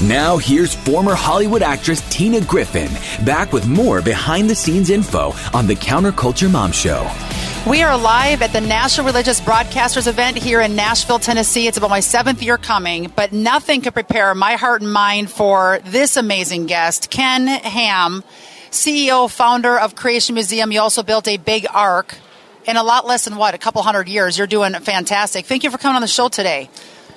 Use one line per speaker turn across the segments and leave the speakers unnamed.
Now, here's former Hollywood actress Tina Griffin back with more behind the scenes info on the Counterculture Mom Show.
We are live at the National Religious Broadcasters event here in Nashville, Tennessee. It's about my seventh year coming, but nothing could prepare my heart and mind for this amazing guest, Ken Ham, CEO, founder of Creation Museum. You also built a big ark in a lot less than what, a couple hundred years. You're doing fantastic. Thank you for coming on the show today.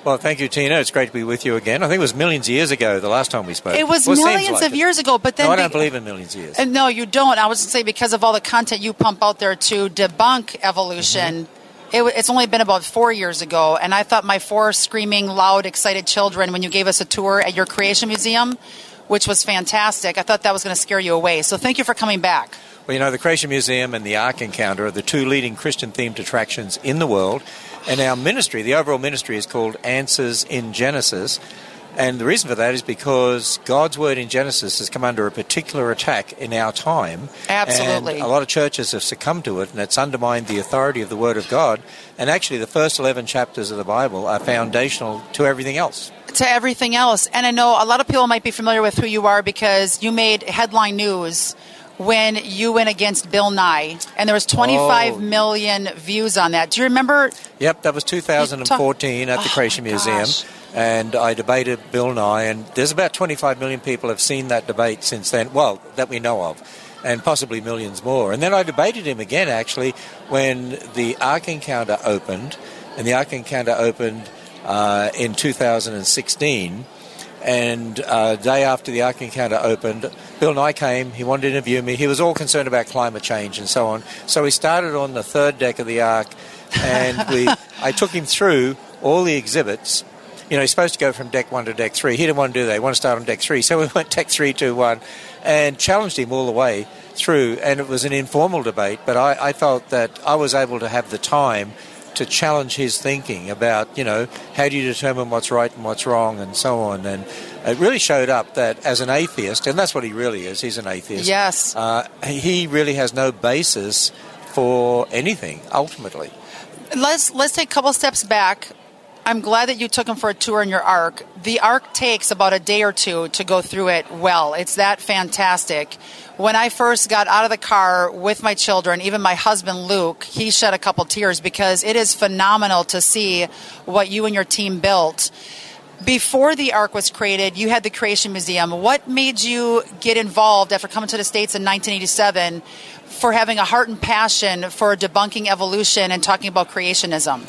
Well, thank you, Tina. It's great to be with you again. I think it was millions of years ago the last time we spoke.
It was
well,
millions
like
of
it.
years ago, but then
no, I don't
be-
believe in millions of years.
And no, you don't. I was going to say because of all the content you pump out there to debunk evolution.
Mm-hmm.
It, it's only been about four years ago, and I thought my four screaming, loud, excited children when you gave us a tour at your creation museum, which was fantastic. I thought that was going to scare you away. So thank you for coming back.
Well, you know, the Creation Museum and the Ark Encounter are the two leading Christian themed attractions in the world. And our ministry, the overall ministry, is called Answers in Genesis. And the reason for that is because God's word in Genesis has come under a particular attack in our time.
Absolutely.
And a lot of churches have succumbed to it, and it's undermined the authority of the word of God. And actually, the first 11 chapters of the Bible are foundational to everything else.
To everything else. And I know a lot of people might be familiar with who you are because you made headline news when you went against Bill Nye, and there was twenty-five
Oh.
million views on that. Do you remember?
Yep, that was 2014 at the
Oh,
Creation Museum.
gosh.
And I debated Bill Nye, and there's about 25 million people have seen that debate since then, well, that we know of, and possibly millions more. And then I debated him again, actually, when the Ark Encounter opened, and the Ark Encounter opened uh, in 2016. And uh, day after the Ark Encounter opened, Bill Nye came. He wanted to interview me. He was all concerned about climate change and so on. So we started on the third deck of the Ark, and we I took him through all the exhibits. You know, he's supposed to go from deck one to deck three. He didn't want to do that. He wanted to start on deck three. So we went deck three, two, one, and challenged him all the way through. And it was an informal debate, but I, I felt that I was able to have the time to challenge his thinking about, you know, how do you determine what's right and what's wrong and so on. And it really showed up that as an atheist, and that's what he really is, he's an atheist.
Yes.
Uh, he really has no basis for anything, ultimately.
let's let's take a couple steps back. I'm glad that you took him for a tour in your ark. The ark takes about a day or two to go through it well. It's that fantastic. When I first got out of the car with my children, even my husband Luke, he shed a couple tears because it is phenomenal to see what you and your team built. Before the ark was created, you had the Creation Museum. What made you get involved after coming to the States in 1987 for having a heart and passion for debunking evolution and talking about creationism?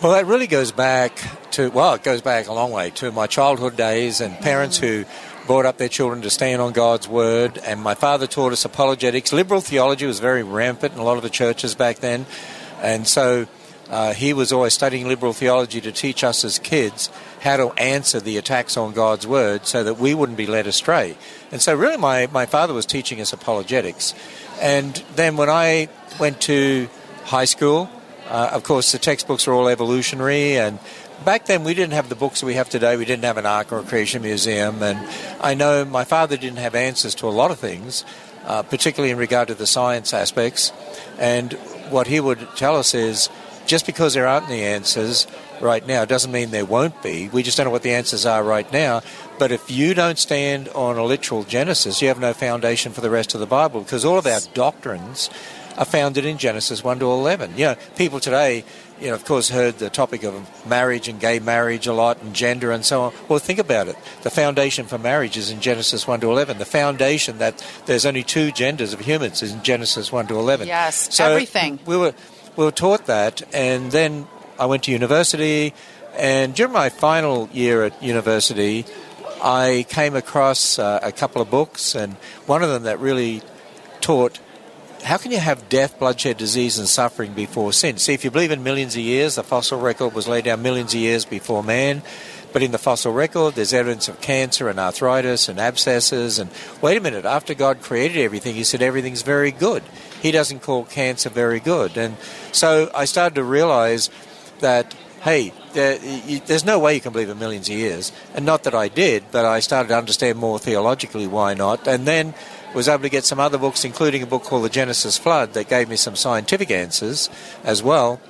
Well, that really goes back to, well, it goes back a long way to my childhood days and parents who brought up their children to stand on God's word. And my father taught us apologetics. Liberal theology was very rampant in a lot of the churches back then. And so uh, he was always studying liberal theology to teach us as kids how to answer the attacks on God's word so that we wouldn't be led astray. And so, really, my, my father was teaching us apologetics. And then when I went to high school, uh, of course, the textbooks are all evolutionary, and back then we didn't have the books we have today. We didn't have an Ark or a Creation Museum, and I know my father didn't have answers to a lot of things, uh, particularly in regard to the science aspects. And what he would tell us is just because there aren't any answers right now doesn't mean there won't be. We just don't know what the answers are right now. But if you don't stand on a literal Genesis, you have no foundation for the rest of the Bible because all of our doctrines are founded in Genesis 1 to 11. You know, people today, you know, of course, heard the topic of marriage and gay marriage a lot and gender and so on. Well, think about it. The foundation for marriage is in Genesis 1 to 11. The foundation that there's only two genders of humans is in Genesis 1 to 11.
Yes,
So
everything.
We were, we were taught that, and then I went to university, and during my final year at university, I came across uh, a couple of books, and one of them that really taught how can you have death, bloodshed, disease, and suffering before sin? See, if you believe in millions of years, the fossil record was laid down millions of years before man. But in the fossil record, there's evidence of cancer and arthritis and abscesses. And wait a minute, after God created everything, He said everything's very good. He doesn't call cancer very good. And so I started to realize that, hey, there, you, there's no way you can believe in millions of years. And not that I did, but I started to understand more theologically why not. And then was able to get some other books, including a book called The Genesis Flood, that gave me some scientific answers as well.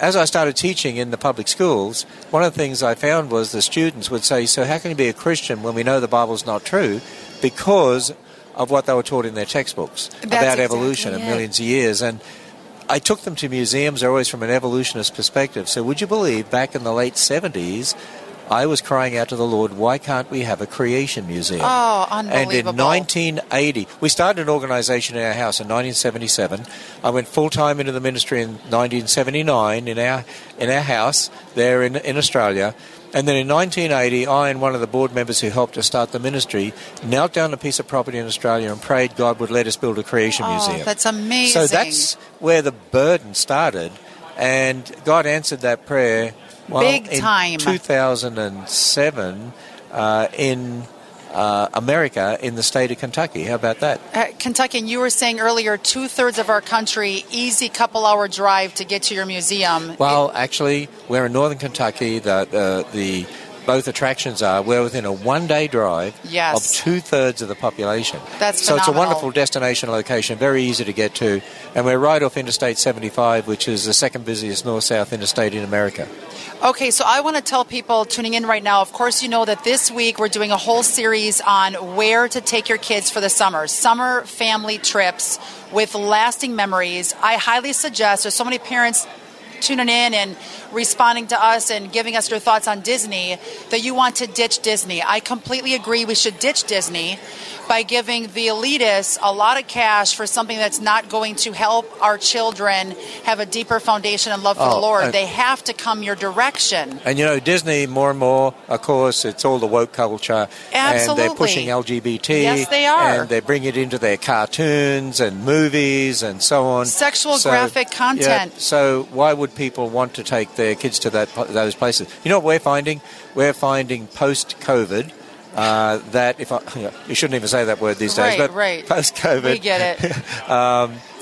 as I started teaching in the public schools, one of the things I found was the students would say, So, how can you be a Christian when we know the Bible's not true? Because of what they were taught in their textbooks
That's
about
exactly
evolution and millions of years. And I took them to museums always from an evolutionist perspective. So, would you believe back in the late 70s, I was crying out to the Lord, why can't we have a creation museum?
Oh, unbelievable.
And in 1980, we started an organization in our house in 1977. I went full time into the ministry in 1979 in our in our house there in in Australia. And then in 1980, I and one of the board members who helped us start the ministry knelt down a piece of property in Australia and prayed God would let us build a creation
Oh,
museum.
that's amazing.
So that's where the burden started, and God answered that prayer. Well,
Big
in
time.
2007 uh, in uh, America, in the state of Kentucky. How about that?
Uh, Kentucky, and you were saying earlier, two thirds of our country, easy couple hour drive to get to your museum.
Well, actually, we're in northern Kentucky. The the, the both attractions are we're within a one day drive
Yes.
of two thirds of the population.
That's
so it's a wonderful destination location, very easy to get to, and we're right off Interstate 75, which is the second busiest north south interstate in America.
Okay, so I want to tell people tuning in right now. Of course, you know that this week we're doing a whole series on where to take your kids for the summer. Summer family trips with lasting memories. I highly suggest, there's so many parents tuning in and responding to us and giving us your thoughts on Disney that you want to ditch Disney. I completely agree we should ditch Disney by giving the elitists a lot of cash for something that's not going to help our children have a deeper foundation and love for the
Oh,
Lord.
uh,
they have to come your direction.
And you know, Disney more and more, of course, it's all the woke culture, and they're pushing LGBT.
Yes, they are.
and they bring it into their cartoons and movies and so on.
Sexual graphic
yeah,
content.
so why would people want to take their kids to that those places? You know what we're finding? We're finding post COVID. Uh, that if I, you shouldn't even say that word these days,
Right,
but
right.
post COVID,
We get it.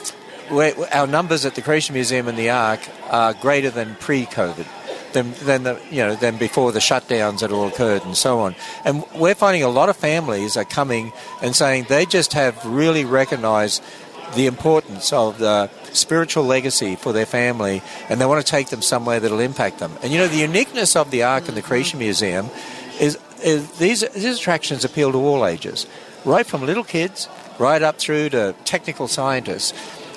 we're, our numbers at the Creation Museum and the Ark are greater than pre-COVID, than, than the, you know than before the shutdowns that all occurred and so on. And we're finding a lot of families are coming and saying they just have really recognised the importance of the spiritual legacy for their family, and they want to take them somewhere that'll impact them. And you know the uniqueness of the Ark and the Creation Museum is, is these these attractions appeal to all ages, right from little kids right up through to technical scientists.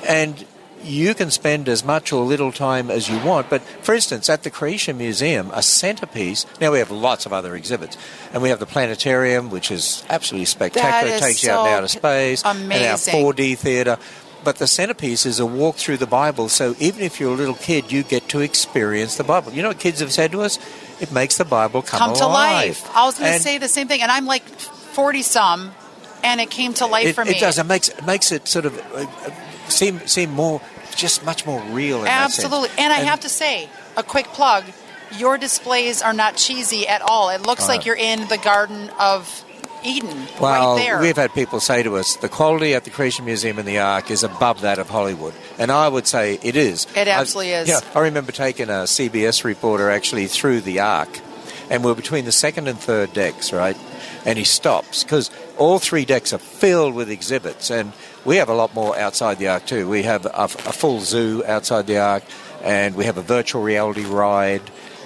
And you can spend as much or little time as you want. But for instance, at the Creation Museum, a centerpiece, now we have lots of other exhibits. And we have the planetarium, which is absolutely spectacular.
That
It
is
takes you out in
so
outer space.
amazing.
And our 4D theater. But the centerpiece is a walk through the Bible. So even if you're a little kid, you get to experience the Bible. You know what kids have said to us? It makes the Bible come,
Come to life. I was going to say the same thing, and I'm like 40 some, and it came to life
it,
for me.
It does. It makes it makes it sort of uh, uh, seem seem more just much more real.
Absolutely. And I have to say, a quick plug your displays are not cheesy at all. It looks like you're in the Garden of Eden
Well,
right there.
we've had people say to us the quality at the Creation Museum in the Ark is above that of Hollywood, and I would say it is.
It absolutely
I,
is.
Yeah, I remember taking a CBS reporter actually through the Ark, and we're between the second and third decks, right? And he stops because all three decks are filled with exhibits, and we have a lot more outside the Ark too. We have a, a full zoo outside the Ark, and we have a virtual reality ride.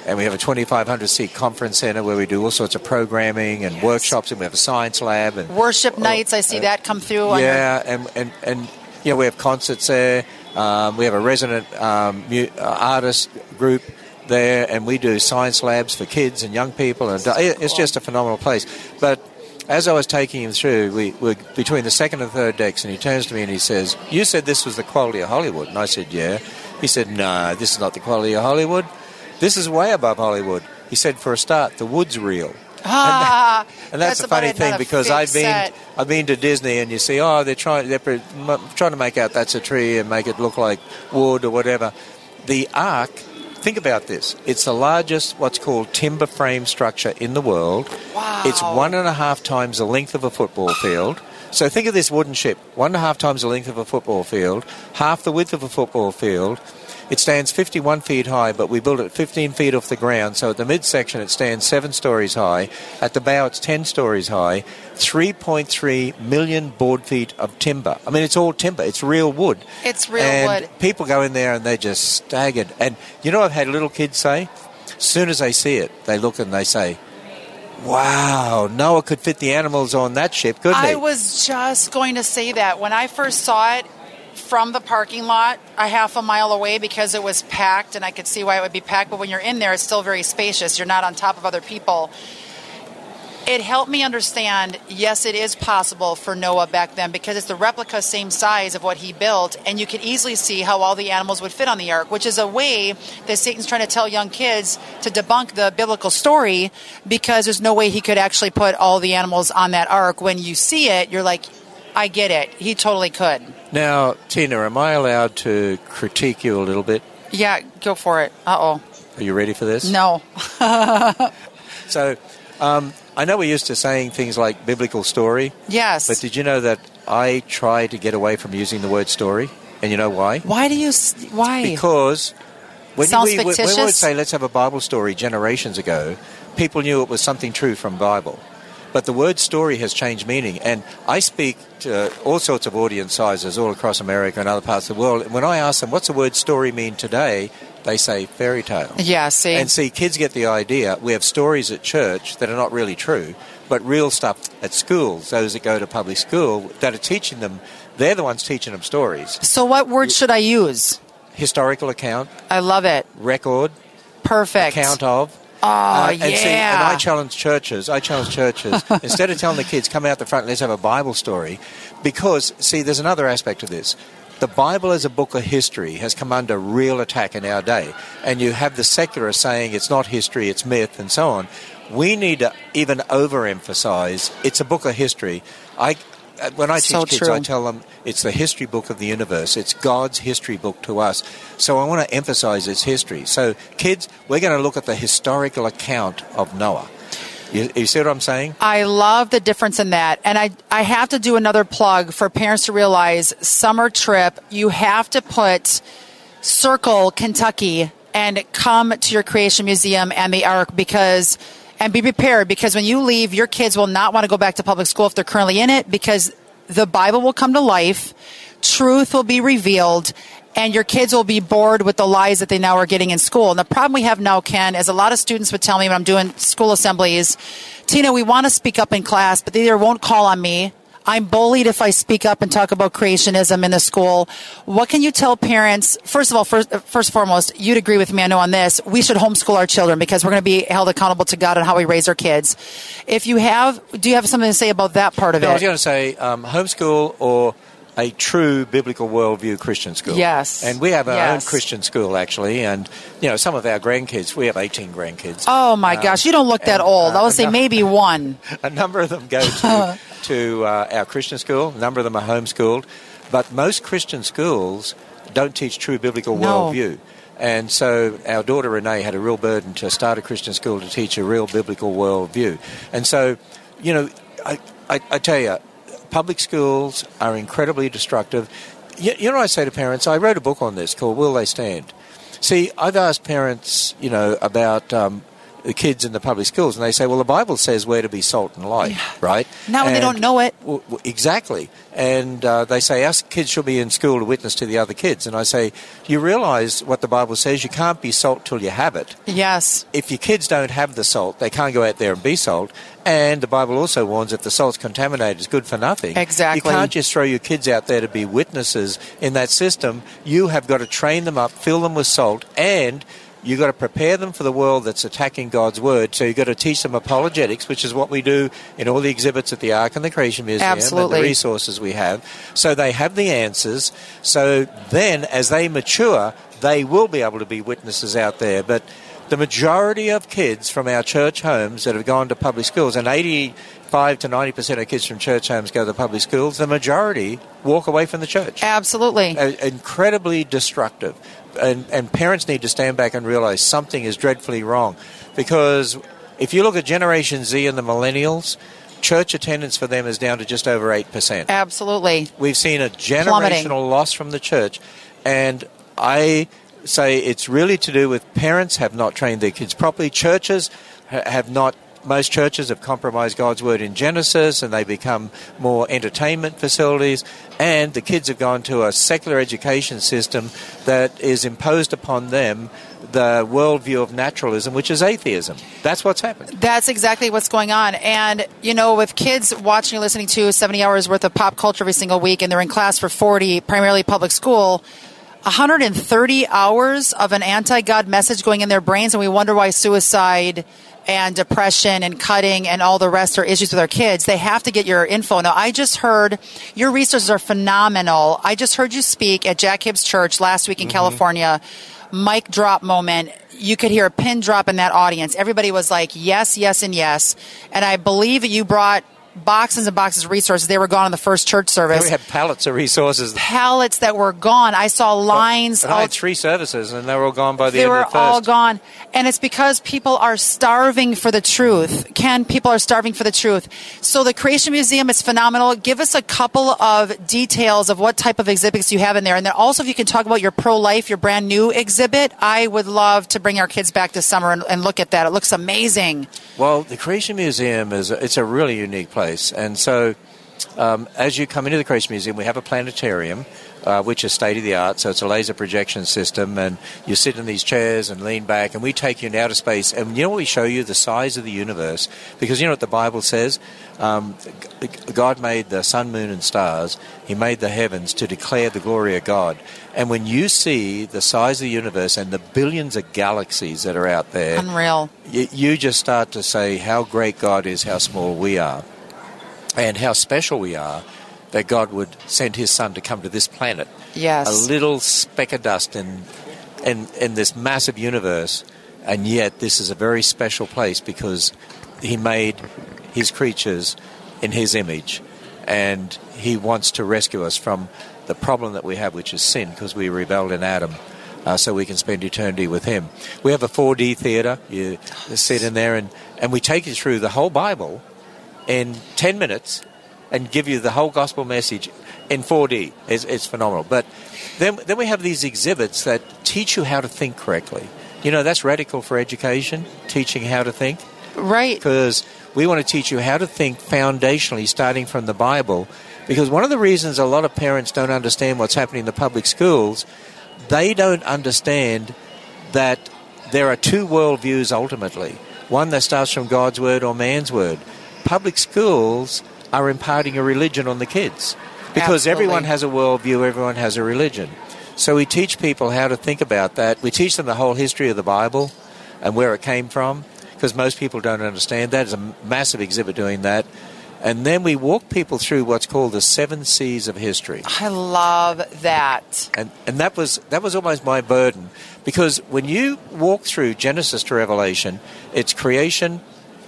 And we have a 2,500 seat conference center where we do all sorts of programming and
Yes.
workshops, and we have a science lab and
Worship nights, I see that come through.
Oh, yeah, and, and, and you know, we have concerts there. Um, we have a resident um, mu- uh, artist group there, and we do science labs for kids and young people. And it- it's just a phenomenal place. But as I was taking him through, we were between the second and third decks, and he turns to me and he says, "You said this was the quality of Hollywood," and I said, "Yeah." He said, "No, this is not the quality of Hollywood. This is way above Hollywood." He said, "For a start, the wood's real."
Ah,
And that's,
That's
a funny thing because I've been
set.
I've been to Disney and you see oh they're trying they're pre- trying to make out that's a tree and make it look like wood or whatever. The Ark, think about this. It's the largest what's called timber frame structure in the world.
Wow.
It's one and a half times the length of a football field. So think of this wooden ship, one and a half times the length of a football field, half the width of a football field. It stands 51 feet high, but we built it 15 feet off the ground. So at the midsection, it stands seven stories high. At the bow, it's 10 stories high. 3.3 million board feet of timber. I mean, it's all timber. It's real wood.
It's real
and
wood.
People go in there and they're just staggered. And you know, I've had little kids say, as soon as they see it, they look and they say, Wow, Noah could fit the animals on that ship, couldn't
I
he?
I was just going to say that when I first saw it from the parking lot a half a mile away because it was packed and I could see why it would be packed. But when you're in there, it's still very spacious. You're not on top of other people. It helped me understand yes, it is possible for Noah back then because it's the replica same size of what he built, and you could easily see how all the animals would fit on the ark, which is a way that Satan's trying to tell young kids to debunk the biblical story because there's no way he could actually put all the animals on that ark. When you see it, you're like, I get it. He totally could.
Now, Tina, am I allowed to critique you a little bit?
Yeah, go for it. Uh oh.
Are you ready for this?
No.
So, um, I know we're used to saying things like biblical story,
Yes.
but did you know that I try to get away from using the word story? And you know why?
why do you? Why?
Because when
Sounds
we, when we would say let's have a Bible story generations ago, people knew it was something true from Bible. But the word story has changed meaning, and I speak to all sorts of audience sizes all across America and other parts of the world. And when I ask them, "What's the word story mean today?" they say fairy tale.
yeah. See.
And see, kids get the idea. We have stories at church that are not really true, but real stuff at schools. Those that go to public school that are teaching them, they're the ones teaching them stories.
so, what word should I use?
Historical account,
I love it.
record,
Perfect.
account of.
Oh
Uh,
yeah.
and, see, and I challenge churches. I challenge churches instead of telling the kids come out the front, let's have a Bible story, because see, there's another aspect to this. The Bible as a book of history has come under real attack in our day, and you have the secular saying it's not history, it's myth, and so on. We need to even overemphasize it's a book of history. I, Uh, when I teach
So
kids,
true.
I tell them it's the history book of the universe. It's God's history book to us. So I want to emphasize its history. So, kids, we're going to look at the historical account of Noah. You, you see what I'm saying?
I love the difference in that. And I, I have to do another plug for parents to realize summer trip, you have to put circle Kentucky and come to your creation museum and the ark because and be prepared because when you leave your kids will not want to go back to public school if they're currently in it because the bible will come to life truth will be revealed and your kids will be bored with the lies that they now are getting in school. And the problem we have now, Ken, is a lot of students would tell me when I'm doing school assemblies, Tina, we want to speak up in class, but they either won't call on me. I'm bullied if I speak up and talk about creationism in the school. What can you tell parents? First of all, first, first foremost, you'd agree with me, I know, on this. We should homeschool our children because we're going to be held accountable to God and how we raise our kids. If you have, do you have something to say about that part of
No, I was going to say um, homeschool or a true biblical worldview Christian school.
Yes.
And we have our
Yes.
own Christian school, actually. And, you know, some of our grandkids, we have 18 grandkids.
Oh my
Um,
gosh, you don't look that
and,
old. I
uh,
would say
no-
maybe one.
a number of them go to, to uh, our Christian school. A number of them are homeschooled. But most Christian schools don't teach true biblical
No.
worldview. And so our daughter Renee had a real burden to start a Christian school to teach a real biblical worldview. And so, you know, I, I, I tell you, public schools are incredibly destructive. You, you know I say to parents? I wrote a book on this called Will They Stand? See, I've asked parents, you know, about um, kids in the public schools, and they say, well, the Bible says we're to be salt and light, right?
Not when they don't know it.
W- w- exactly. And uh, they say, our kids should be in school to witness to the other kids. And I say, you realize what the Bible says? You can't be salt till you have it
Yes.
if your kids don't have the salt, they can't go out there and be salt. And the Bible also warns if the salt's contaminated, it's good for nothing.
Exactly.
You can't just throw your kids out there to be witnesses in that system. You have got to train them up, fill them with salt, and you've got to prepare them for the world that's attacking God's word. So you've got to teach them apologetics, which is what we do in all the exhibits at the Ark and the Creation Museum
Absolutely.
and the resources we have. So they have the answers. So then, as they mature, they will be able to be witnesses out there. But the majority of kids from our church homes that have gone to public schools, and 85 to 90% of kids from church homes go to public schools, the majority walk away from the church.
Absolutely.
Uh, incredibly destructive. And, and parents need to stand back and realize something is dreadfully wrong. Because if you look at Generation Z and the millennials, church attendance for them is down to just over 8%.
Absolutely.
We've seen a
Plummeting.
generational loss from the church, and I say it's really to do with parents have not trained their kids properly. Churches have not. Most churches have compromised God's word in Genesis, and they become more entertainment facilities. And the kids have gone to a secular education system that is imposed upon them the worldview of naturalism, which is atheism. That's what's happened.
That's exactly what's going on. And, you know, with kids watching and listening to 70 hours worth of pop culture every single week and they're in class for 40, primarily public school, 130 hours of an anti God message going in their brains, and we wonder why suicide and depression and cutting and all the rest are issues with our kids. They have to get your info. Now, I just heard your resources are phenomenal. I just heard you speak at Jack Hibbs Church last week in mm-hmm. California. Mic drop moment. You could hear a pin drop in that audience. Everybody was like, yes, yes, and yes. And I believe you brought boxes and boxes of resources. They were gone in the first church service.
we had pallets of resources.
Pallets that were gone. I saw lines.
But, but I had three services, and they were all gone by the
they
end of the first.
They were all gone, and it's because people are starving for the truth. Ken, people are starving for the truth. So the Creation Museum is phenomenal. Give us a couple of details of what type of exhibits you have in there, and then also if you can talk about your pro life, your brand new exhibit. I would love to bring our kids back this summer and, and look at that. It looks amazing.
Well, the Creation Museum is a, it's a really unique place, and so um, as you come into the Creation Museum, we have a planetarium. Uh, which is state of the art. So it's a laser projection system, and you sit in these chairs and lean back, and we take you into outer space. And you know what we show you? The size of the universe. Because you know what the Bible says? Um, God made the sun, moon, and stars, He made the heavens to declare the glory of God. And when you see the size of the universe and the billions of galaxies that are out there,
unreal,
you, you just start to say how great God is, how small we are and how special we are that God would send his son to come to this planet.
Yes.
A little speck of dust in, in, in this massive universe, and yet this is a very special place because he made his creatures in his image, and he wants to rescue us from the problem that we have, which is sin, because we rebelled in Adam. Uh, so we can spend eternity with him. We have a 4D theater. You sit in there, and, and we take you through the whole Bible in 10 minutes and give you the whole gospel message in 4D. It's, it's phenomenal. But then, then we have these exhibits that teach you how to think correctly. You know, that's radical for education, teaching how to think.
Right.
Because we want to teach you how to think foundationally, starting from the Bible. Because one of the reasons a lot of parents don't understand what's happening in the public schools, they don't understand that there are two worldviews ultimately one that starts from God's word or man's word public schools are imparting a religion on the kids because
Absolutely.
everyone has a worldview, everyone has a religion. So we teach people how to think about that. We teach them the whole history of the Bible and where it came from because most people don't understand that. It's a massive exhibit doing that. And then we walk people through what's called the seven C's of history.
I love that.
And and that was that was almost my burden because when you walk through Genesis to Revelation, it's creation,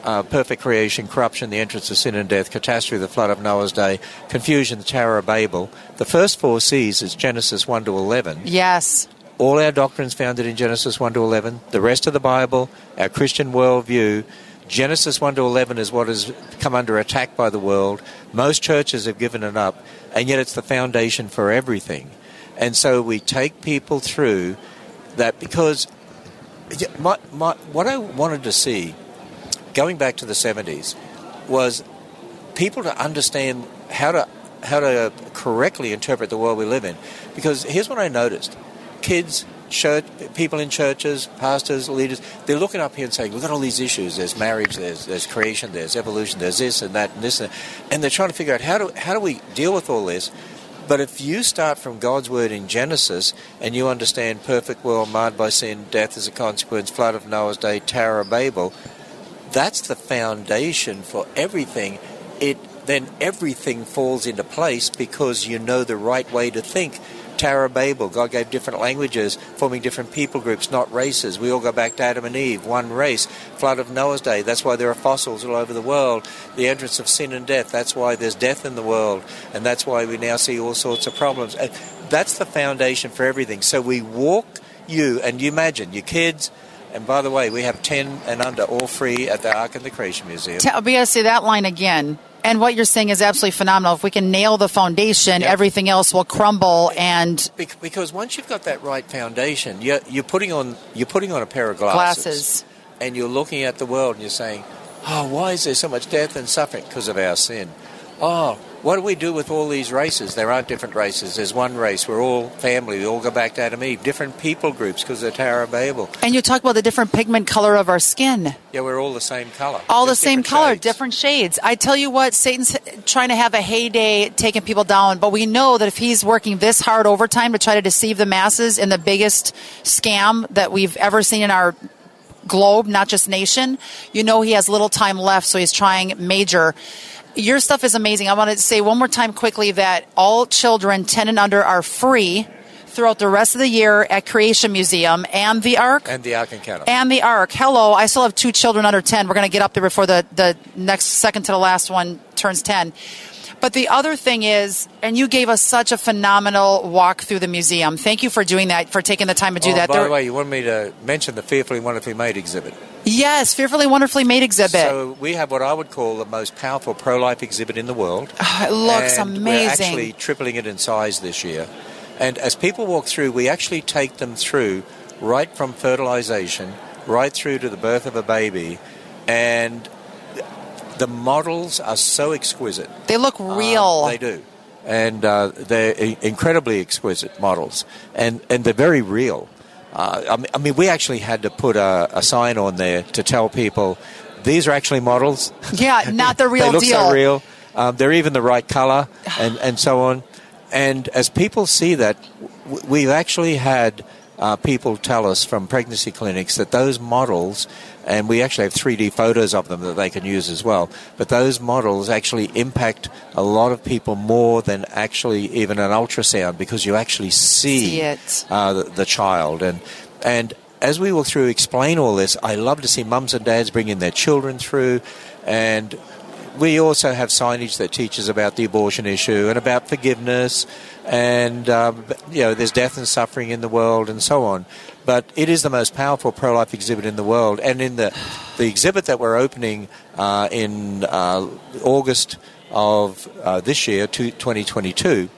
uh, perfect creation, corruption, the entrance of sin and death, catastrophe, the flood of Noah's day, confusion, the Tower of Babel. The first four C's is Genesis 1 to 11.
Yes.
All our doctrines founded in Genesis 1 to 11. The rest of the Bible, our Christian worldview, Genesis 1 to 11 is what has come under attack by the world. Most churches have given it up, and yet it's the foundation for everything. And so we take people through that because my, my, what I wanted to see going back to the 70s was people to understand how to how to correctly interpret the world we live in. Because here's what I noticed: kids, church, people in churches, pastors, leaders, they're looking up here and saying, "We've got all these issues. There's marriage, there's there's creation, there's evolution, there's this and that and this," and, and they're trying to figure out how do how do we deal with all this. But if you start from God's word in Genesis and you understand perfect world marred by sin, death as a consequence, flood of Noah's day, Tower of Babel, that's the foundation for everything. It then everything falls into place because you know the right way to think. Tower of Babel, God gave different languages, forming different people groups, not races. We all go back to Adam and Eve, one race. Flood of Noah's day, that's why there are fossils all over the world. The entrance of sin and death, that's why there's death in the world, and that's why we now see all sorts of problems. That's the foundation for everything. So we walk you, and you imagine your kids, and by the way, we have 10 and under all free at the Ark and the Creation Museum.
Tell, to say that line again. And what you're saying is absolutely phenomenal. If we can nail the foundation,
Yeah.
everything else will crumble. And
Because once you've got that right foundation, you're, you're putting on you're putting on a pair of glasses,
Glasses.
and you're looking at the world and you're saying, "Oh, why is there so much death and suffering because of our sin?" Oh, what do we do with all these races? There aren't different races. There's one race. We're all family. We all go back to Adam and Eve. Different people groups because of the Tower of Babel.
and you talk about the different pigment color of our skin.
Yeah, we're all the same color.
All the same color,
shades.
different shades. I tell you what, Satan's trying to have a heyday taking people down, but we know that if he's working this hard overtime to try to deceive the masses in the biggest scam that we've ever seen in our globe, not just nation, you know he has little time left, so he's trying major. Your stuff is amazing. I want to say one more time quickly that all children 10 and under are free throughout the rest of the year at Creation Museum and the Ark
And the Ark Encounter.
and the ark hello i still have two children under 10 we're going to get up there before the, the next second to the last one turns 10 but the other thing is and you gave us such a phenomenal walk through the museum thank you for doing that for taking the time to do
oh,
that
By
There-
the way, you wanted me to mention the Fearfully Wonderfully Made exhibit.
yes fearfully wonderfully made exhibit
So we have what I would call the most powerful pro-life exhibit in the world.
it looks
and
amazing
We're actually tripling it in size this year. And as people walk through, we actually take them through right from fertilization right through to the birth of a baby. And the models are so exquisite.
they look
Uh,
real
they do. And uh, they're i- incredibly exquisite models. And, and they're very real. Uh, I, mean, we actually had to put a, a sign on there to tell people these are actually models.
yeah not the real deal.
they look
deal
so real. Um, they're even the right color, and, and so on. And as people see that, w- we've actually had uh, people tell us from pregnancy clinics that those models, and we actually have 3D photos of them that they can use as well, but those models actually impact a lot of people more than actually even an ultrasound because you actually see,
See.
Uh, the, the child. And, and as we walk through, explain all this, I love to see mums and dads bringing their children through and we also have signage that teaches about the abortion issue and about forgiveness, and um, you know there's death and suffering in the world and so on. But it is the most powerful pro-life exhibit in the world, and in the the exhibit that we're opening uh, in uh, August of uh, this year, to 2022,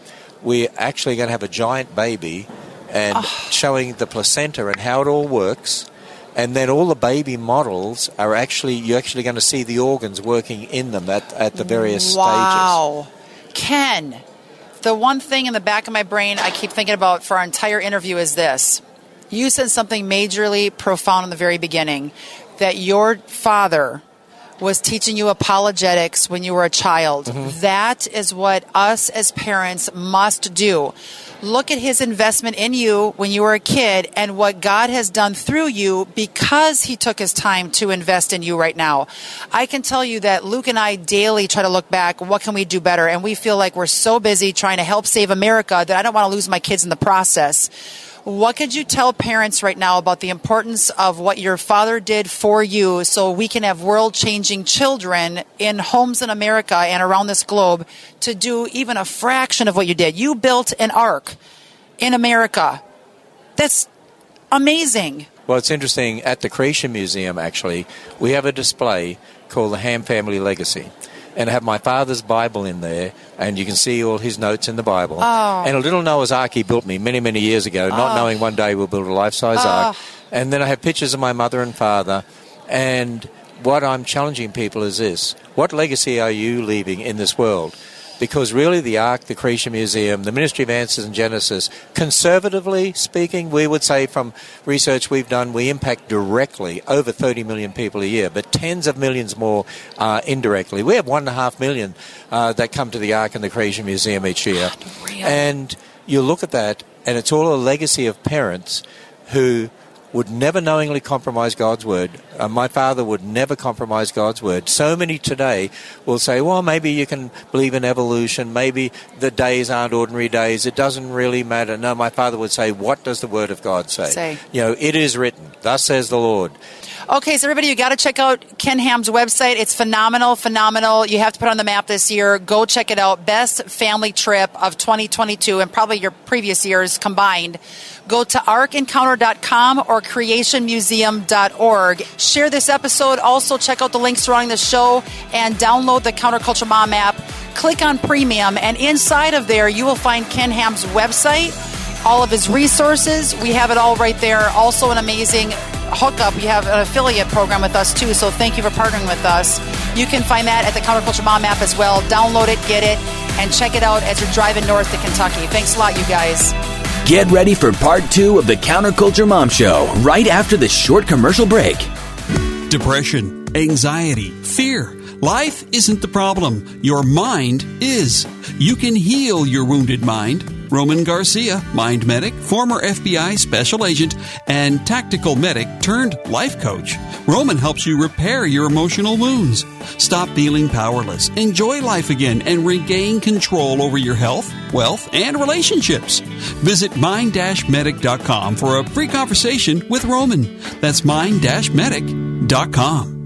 we're actually going to have a giant baby and showing the placenta and how it all works and then all the baby models are actually you're actually going to see the organs working in them at, at the various stages.
Wow. Ken, the one thing in the back of my brain I keep thinking about for our entire interview is this. You said something majorly profound in the very beginning that your father was teaching you apologetics when you were a child. Mm-hmm. That is what us as parents must do. Look at his investment in you when you were a kid and what God has done through you because he took his time to invest in you right now. I can tell you that Luke and I daily try to look back, what can we do better? And we feel like we're so busy trying to help save America that I don't want to lose my kids in the process. What could you tell parents right now about the importance of what your father did for you so we can have world changing children in homes in America and around this globe to do even a fraction of what you did? You built an ark in America. That's amazing.
Well, it's interesting. At the Creation Museum, actually, we have a display called the Ham Family Legacy. And I have my father's Bible in there, and you can see all his notes in the Bible.
Oh.
And a little Noah's Ark he built me many, many years ago, not oh. knowing one day we'll build a life size ark. Oh. And then I have pictures of my mother and father. And what I'm challenging people is this what legacy are you leaving in this world? Because really, the Ark, the Creation Museum, the Ministry of Answers in Genesis, conservatively speaking, we would say from research we've done, we impact directly over 30 million people a year, but tens of millions more uh, indirectly. We have one and a half million uh, that come to the Ark and the Creation Museum each year.
Unreal.
And you look at that, and it's all a legacy of parents who would never knowingly compromise God's word. Uh, my father would never compromise God's word. So many today will say, well, maybe you can believe in evolution. Maybe the days aren't ordinary days. It doesn't really matter. No, my father would say, what does the word of God say?
Say.
You know, it is written. Thus says the Lord.
Okay, so everybody, you got to check out Ken Ham's website. It's phenomenal, phenomenal. You have to put it on the map this year. Go check it out. Best family trip of 2022 and probably your previous years combined. Go to arkencounter.com or creationmuseum.org. Share this episode. Also, check out the links surrounding the show and download the Counterculture Mom app. Click on Premium, and inside of there, you will find Ken Ham's website, all of his resources. We have it all right there. Also, an amazing hookup. You have an affiliate program with us too, so thank you for partnering with us. You can find that at the Counterculture Mom app as well. Download it, get it, and check it out as you're driving north to Kentucky. Thanks a lot, you guys.
Get ready for part two of the Counterculture Mom Show right after the short commercial break.
Depression, anxiety, fear. Life isn't the problem. Your mind is. You can heal your wounded mind. Roman Garcia, mind medic, former FBI special agent, and tactical medic turned life coach. Roman helps you repair your emotional wounds. Stop feeling powerless, enjoy life again, and regain control over your health, wealth, and relationships. Visit mind-medic.com for a free conversation with Roman. That's mind-medic.com.